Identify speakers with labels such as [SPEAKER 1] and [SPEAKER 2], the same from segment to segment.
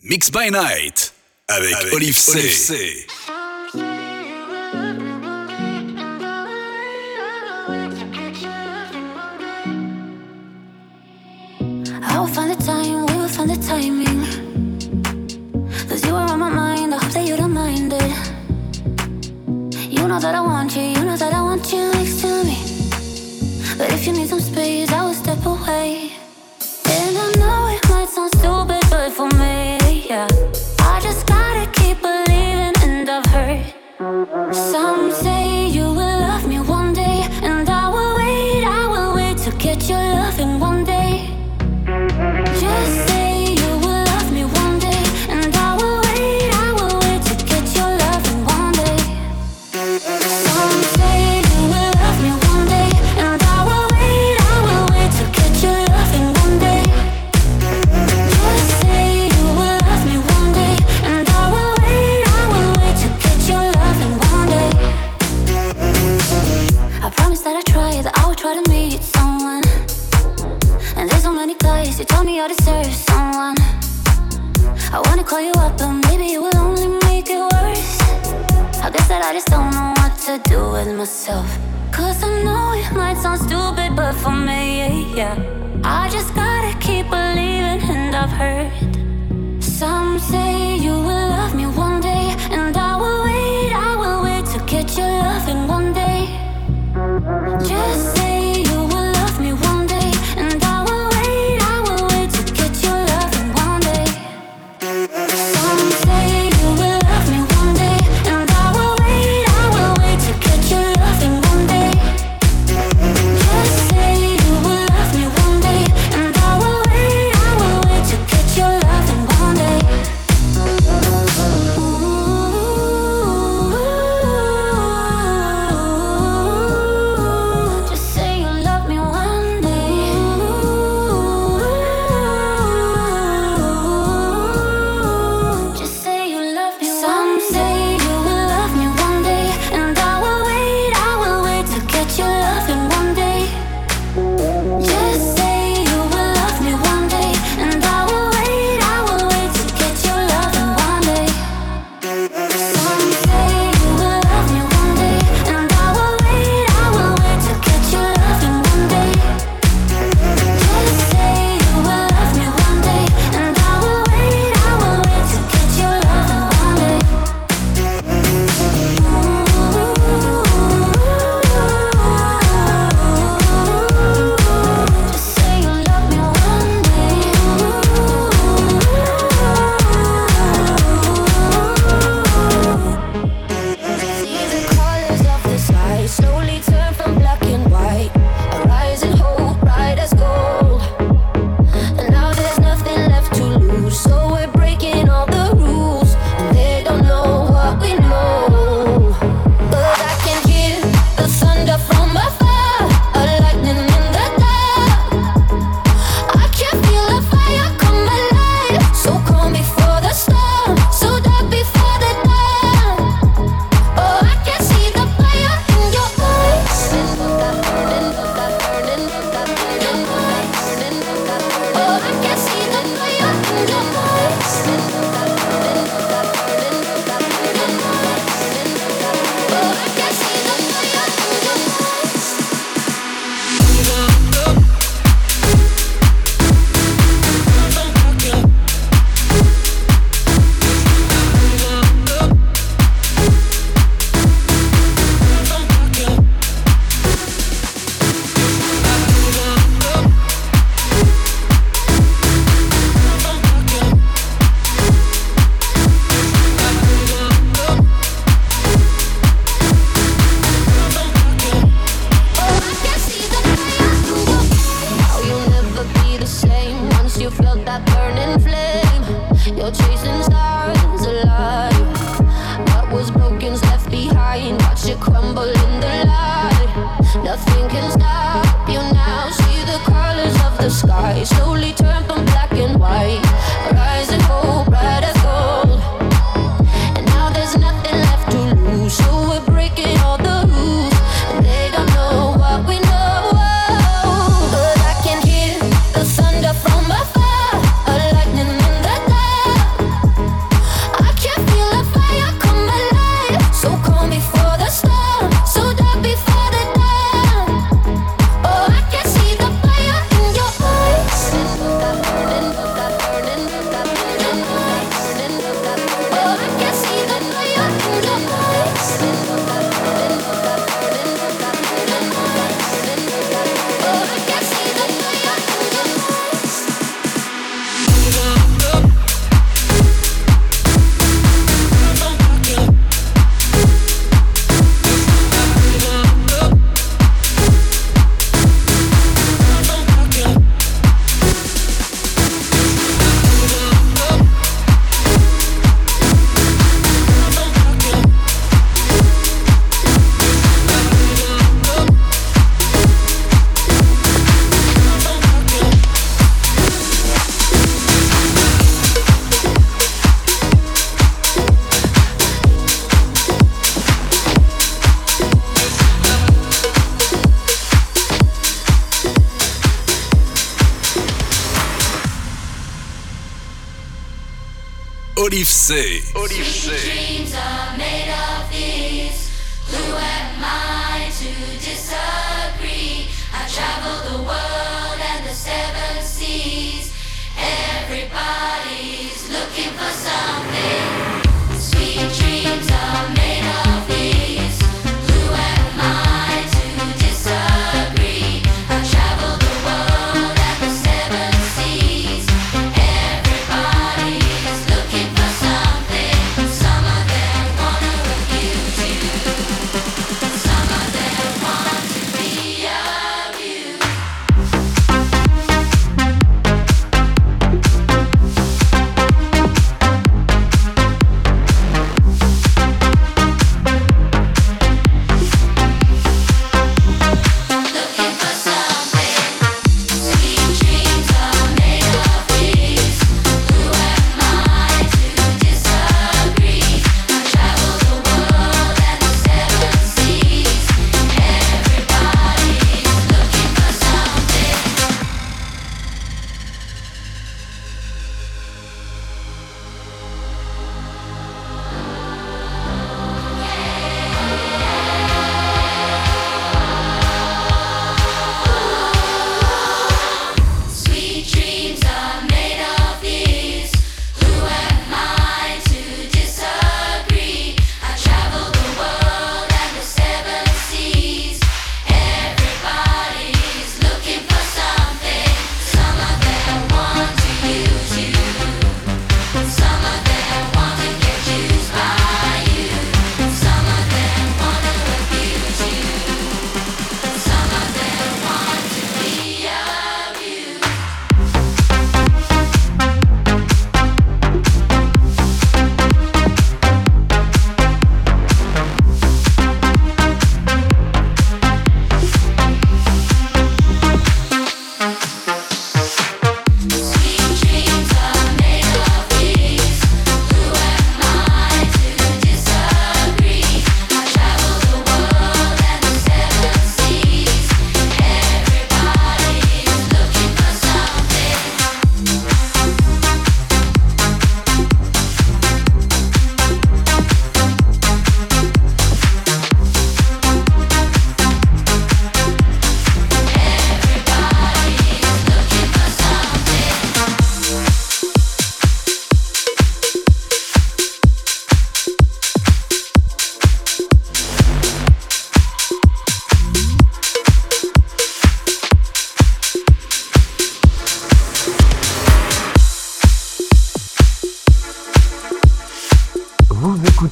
[SPEAKER 1] Mix by Night avec, avec Oliv'C. Olive c.
[SPEAKER 2] I will find time, will find you I you. You know that I want you, you know that I want you next to me. But if you need some space, I will step away. myself. Cause I know it might sound stupid, but for me, yeah, yeah. I just gotta keep believing, and I've heard some say you will love me one day, and I will wait, I will wait to get your loving one day. Just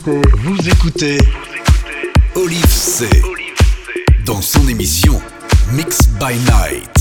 [SPEAKER 2] vous écoutez.
[SPEAKER 3] Olive C.
[SPEAKER 4] Dans son émission Mix by Night.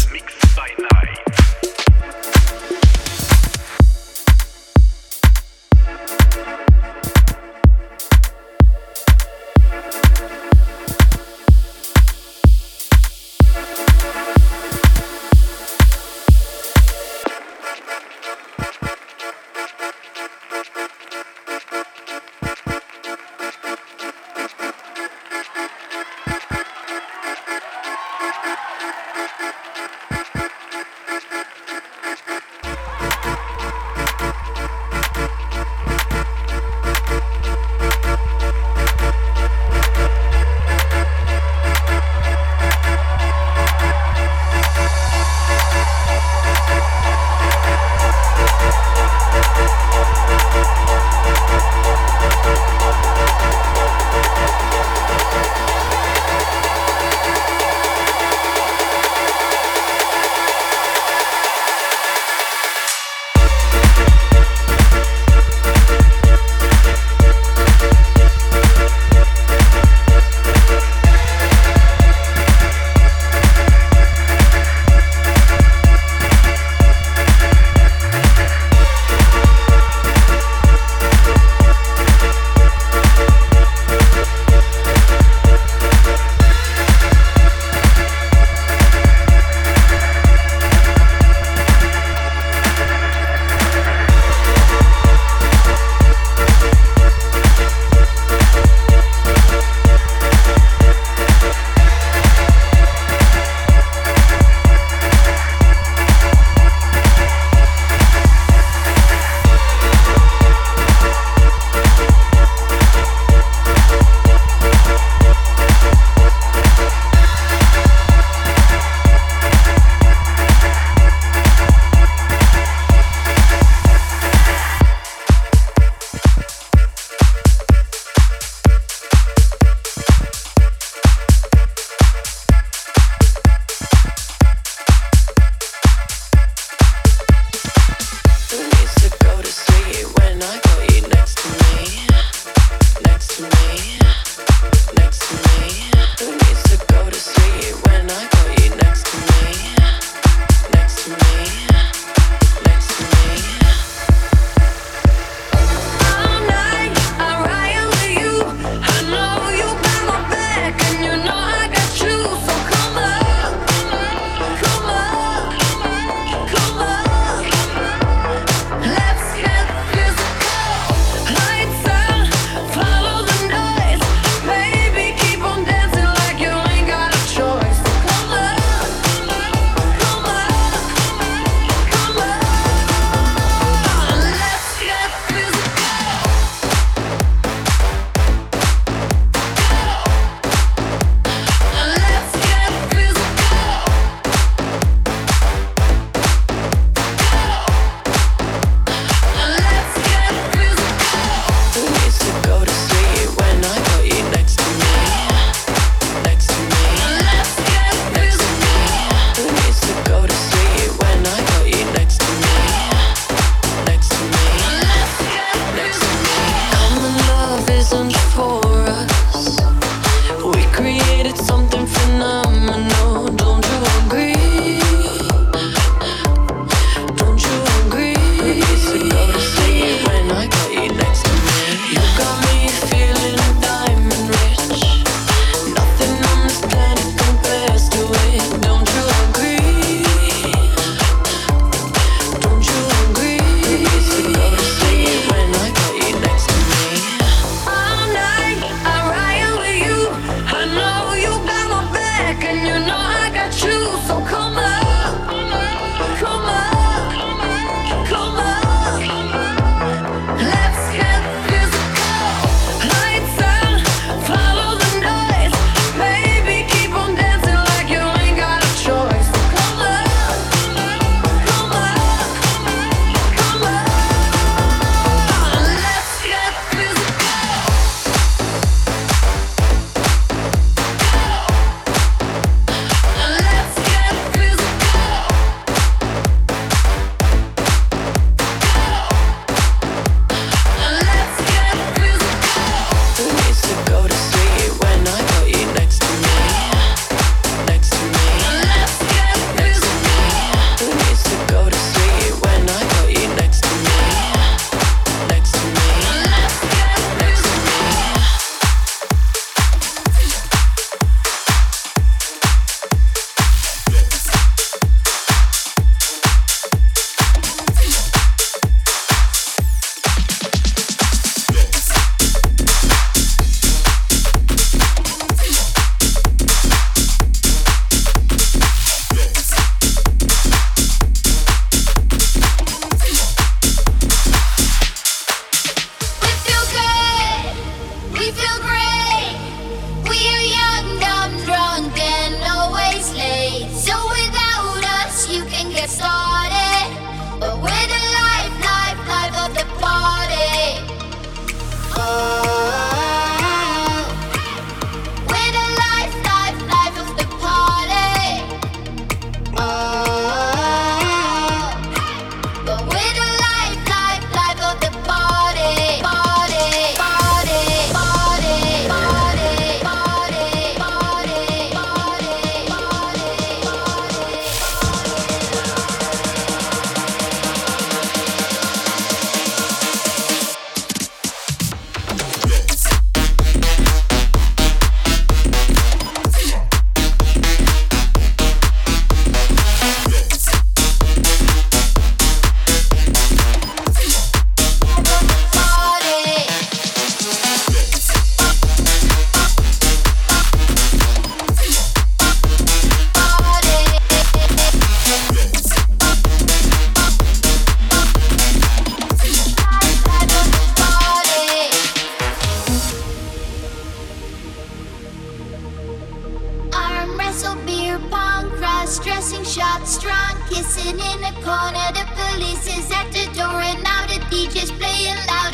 [SPEAKER 4] sitting in the corner, the police is at the door, and now the
[SPEAKER 3] DJ's playing loud.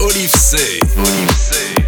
[SPEAKER 3] Olive C.
[SPEAKER 1] Olive C.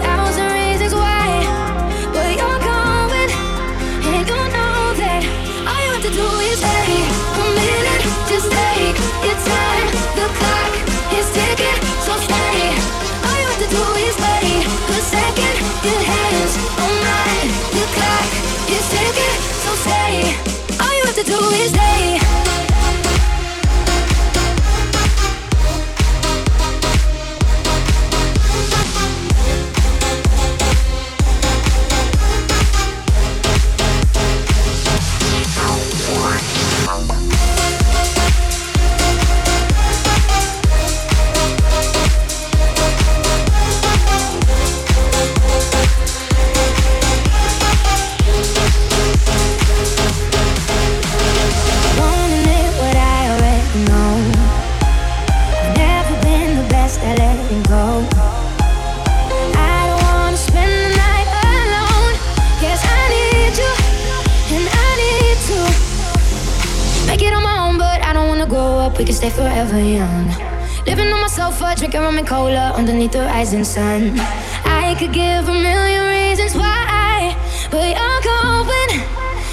[SPEAKER 5] underneath the rising sun. I could give a million reasons why, but you're going,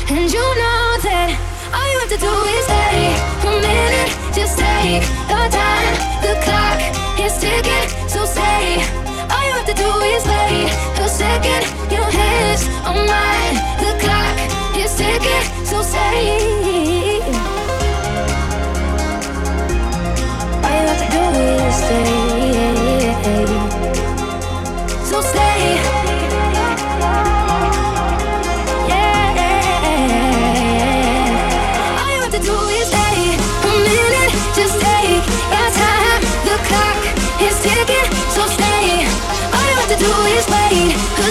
[SPEAKER 5] and you know that all you have to do is stay a minute. Just take the time, the clock is ticking, so stay. All you have to do is wait a second. Your hands on mine, the clock is ticking, so stay.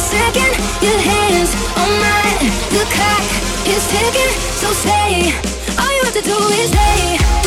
[SPEAKER 5] Second. Your hands oh on mine. The clock is ticking. So stay. All you have to do is stay.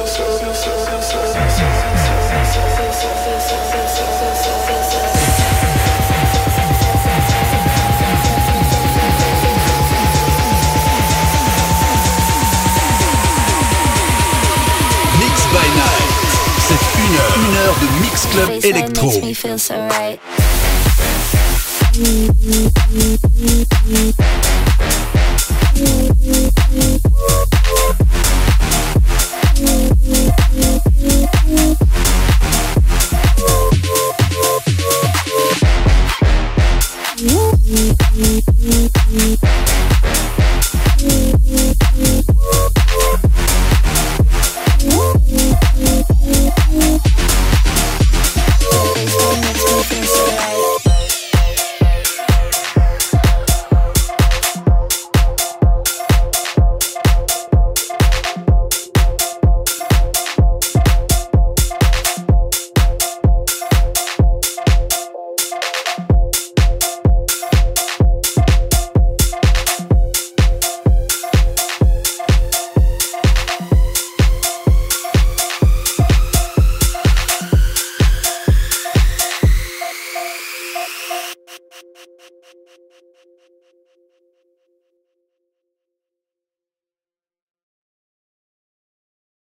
[SPEAKER 1] heure de
[SPEAKER 6] Mix Club
[SPEAKER 7] Electro.